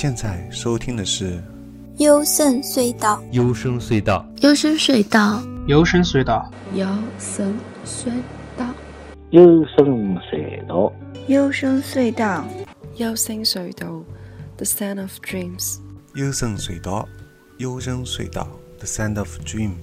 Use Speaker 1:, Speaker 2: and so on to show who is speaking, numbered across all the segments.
Speaker 1: 现在收听的是《
Speaker 2: 幽深隧道》。
Speaker 3: 幽深隧道，
Speaker 4: 幽深隧道，
Speaker 5: 幽深隧道，
Speaker 6: 幽深隧道，
Speaker 7: 幽深隧道，
Speaker 8: 幽深隧道，
Speaker 9: 幽深隧道，The Sound of Dreams》。
Speaker 1: 幽深隧道，幽深隧道，《The Sound of Dreams》。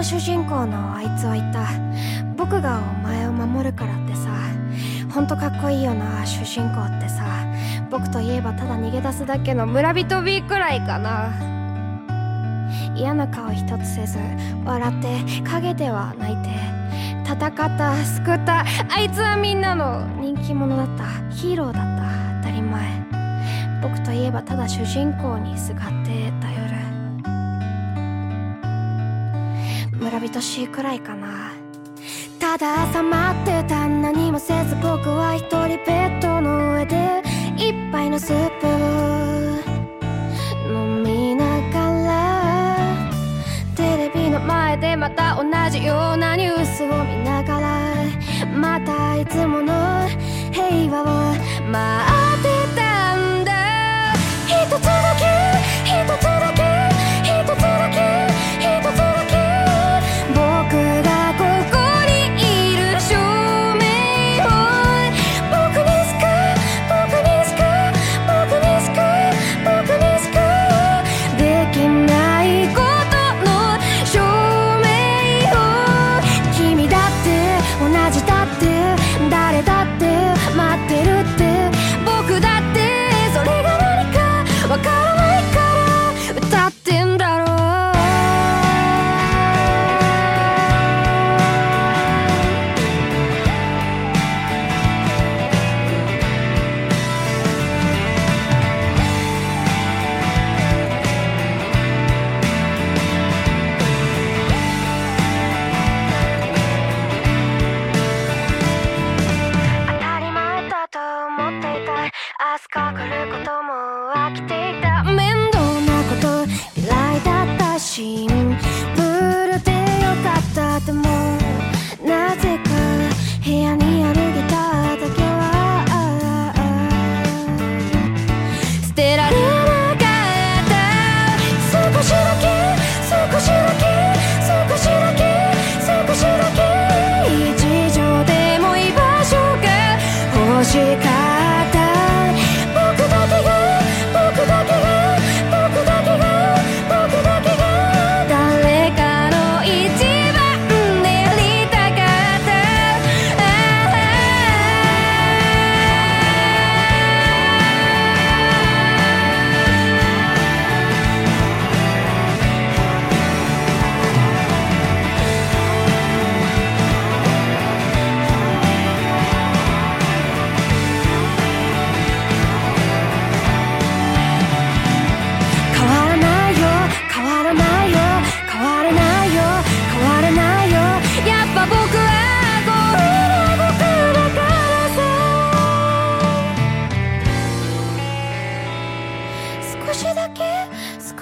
Speaker 10: の主人公のあいつは言った僕がお前を守るからってさほんとかっこいいよな主人公ってさ僕といえばただ逃げ出すだけの村人 B くらいかな嫌な顔一つせず笑って陰では泣いて戦った救ったあいつはみんなの人気者だったヒーローだった当たり前僕といえばただ主人公にすがって村人しくらいかなただ朝待ってた何もせず僕は一人ベッドの上で一杯のスープ飲みながらテレビの前でまた同じようなニュースを見ながらまたいつもの平和を待って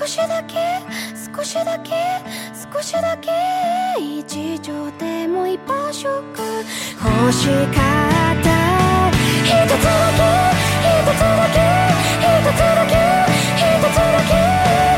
Speaker 10: しだけ少しだけ少しだけ一条でも一発食欲しかった一つだけ一つだけ一つだけ一つだけ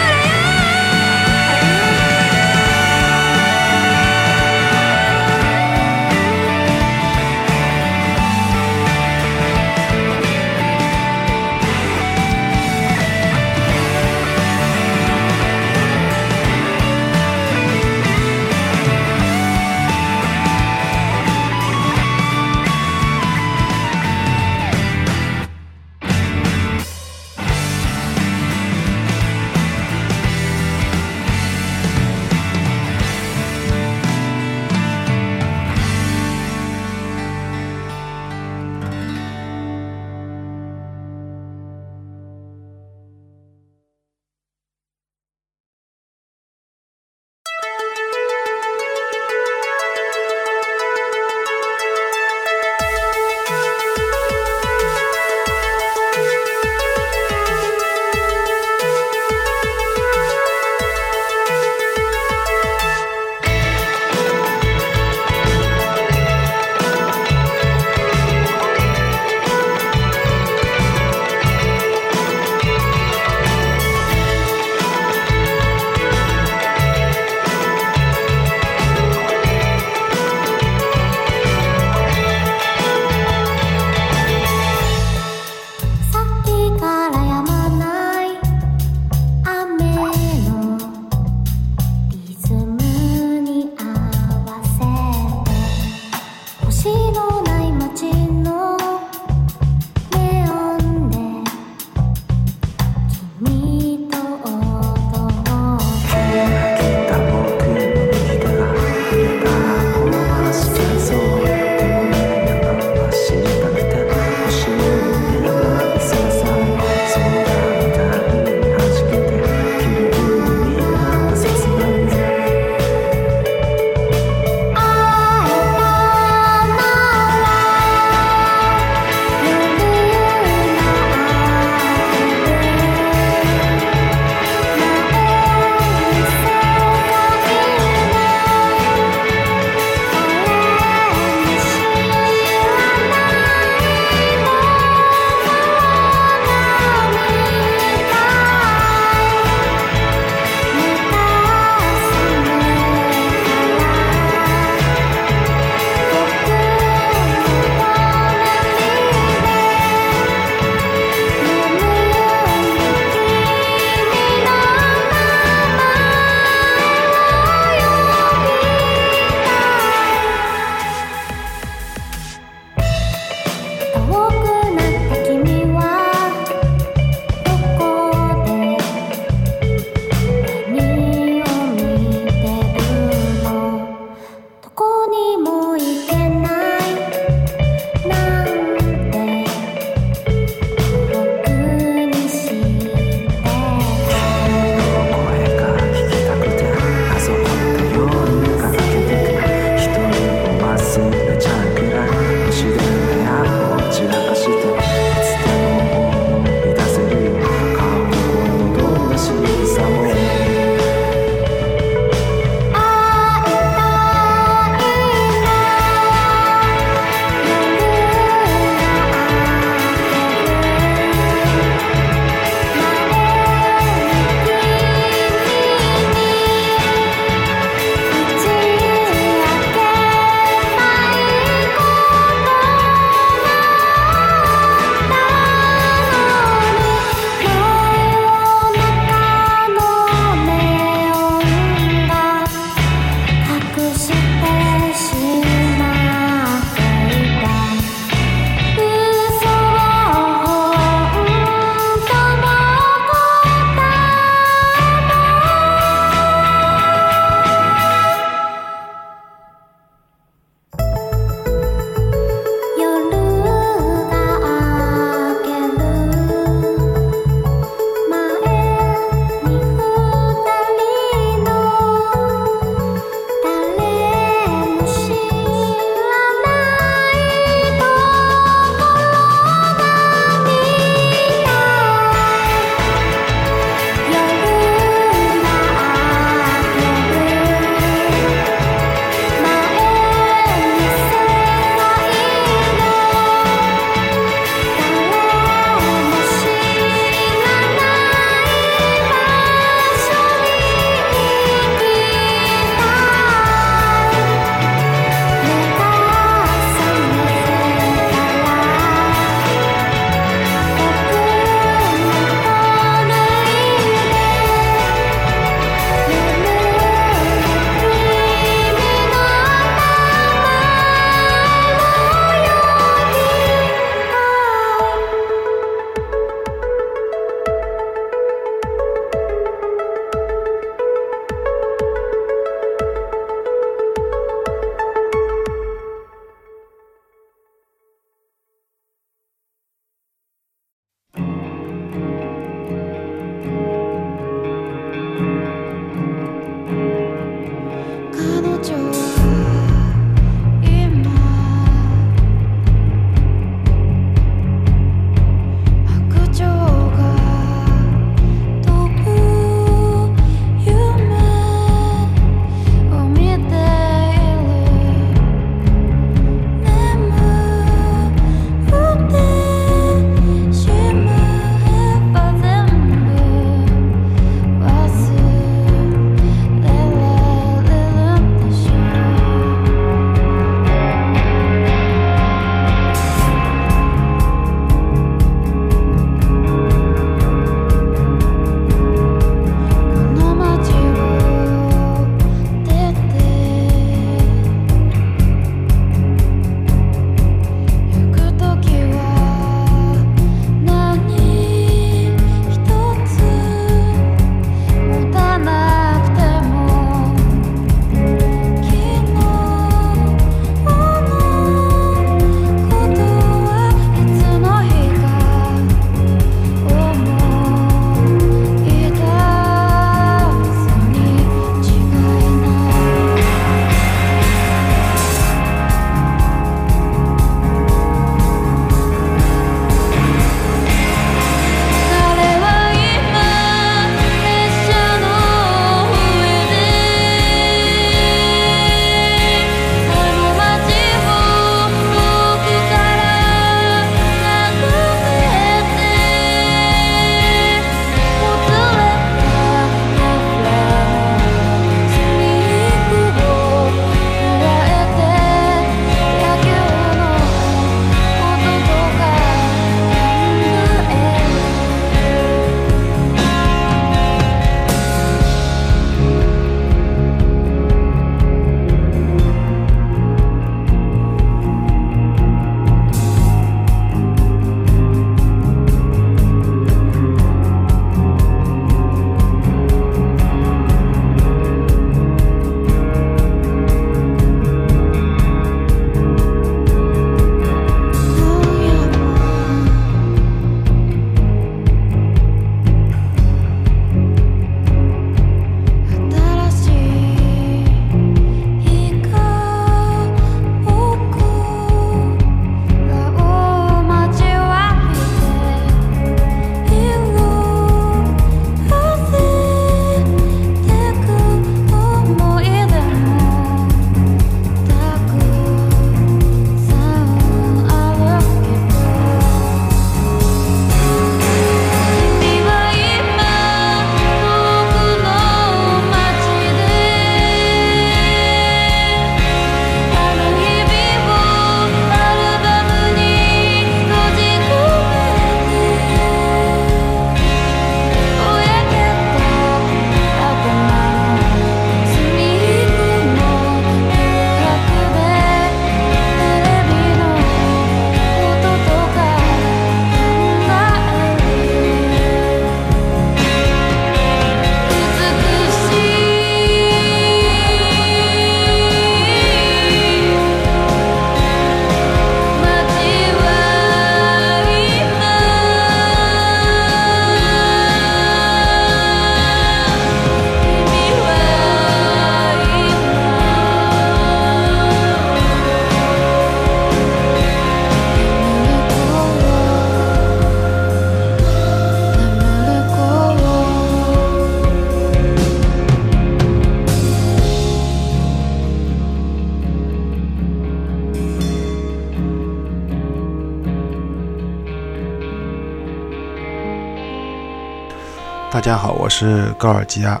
Speaker 1: 大家好，我是高尔基亚。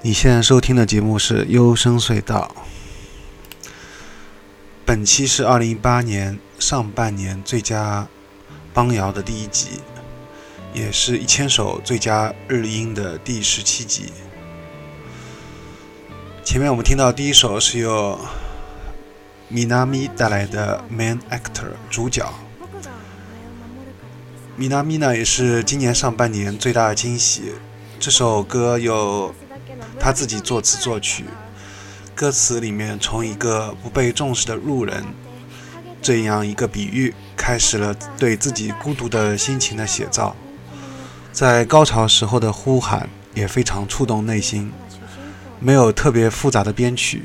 Speaker 1: 你现在收听的节目是《优深隧道》，本期是二零一八年上半年最佳邦谣的第一集，也是一千首最佳日音的第十七集。前面我们听到第一首是由 Minami 带来的《Man Actor》主角。米娜米娜也是今年上半年最大的惊喜。这首歌有他自己作词作曲，歌词里面从一个不被重视的路人这样一个比喻，开始了对自己孤独的心情的写照。在高潮时候的呼喊也非常触动内心，没有特别复杂的编曲，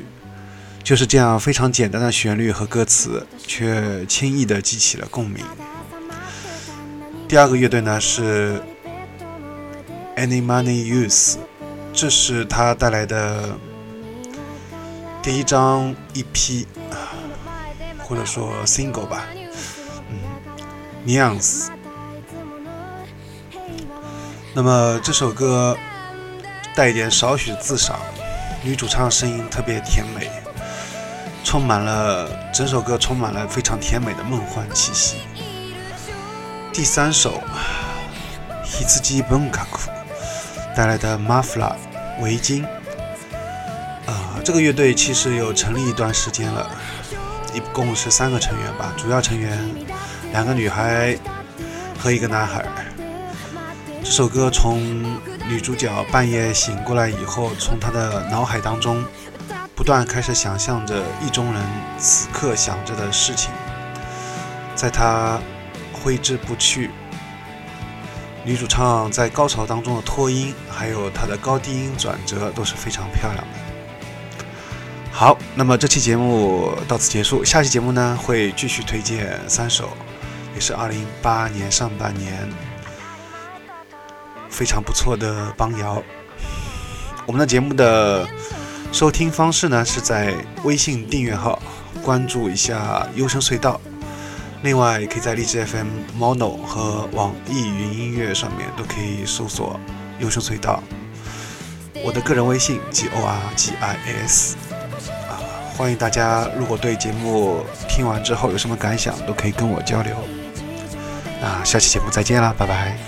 Speaker 1: 就是这样非常简单的旋律和歌词，却轻易的激起了共鸣。第二个乐队呢是 Any Money Use，这是他带来的第一张 EP，或者说 single 吧，嗯 n y a n c e 那么这首歌带一点少许自赏，女主唱声音特别甜美，充满了整首歌充满了非常甜美的梦幻气息。第三首，Hitagi b e n a u 带来的 Mafra 围巾。啊，这个乐队其实有成立一段时间了，一共是三个成员吧，主要成员两个女孩和一个男孩。这首歌从女主角半夜醒过来以后，从她的脑海当中不断开始想象着意中人此刻想着的事情，在她。挥之不去。女主唱在高潮当中的拖音，还有她的高低音转折都是非常漂亮的。好，那么这期节目到此结束。下期节目呢会继续推荐三首，也是二零一八年上半年非常不错的邦谣。我们的节目的收听方式呢是在微信订阅号关注一下优声隧道。另外，可以在荔枝 FM、Mono 和网易云音乐上面都可以搜索“优秀隧道”。我的个人微信：g o r g i s。啊，欢迎大家，如果对节目听完之后有什么感想，都可以跟我交流。那下期节目再见啦，拜拜。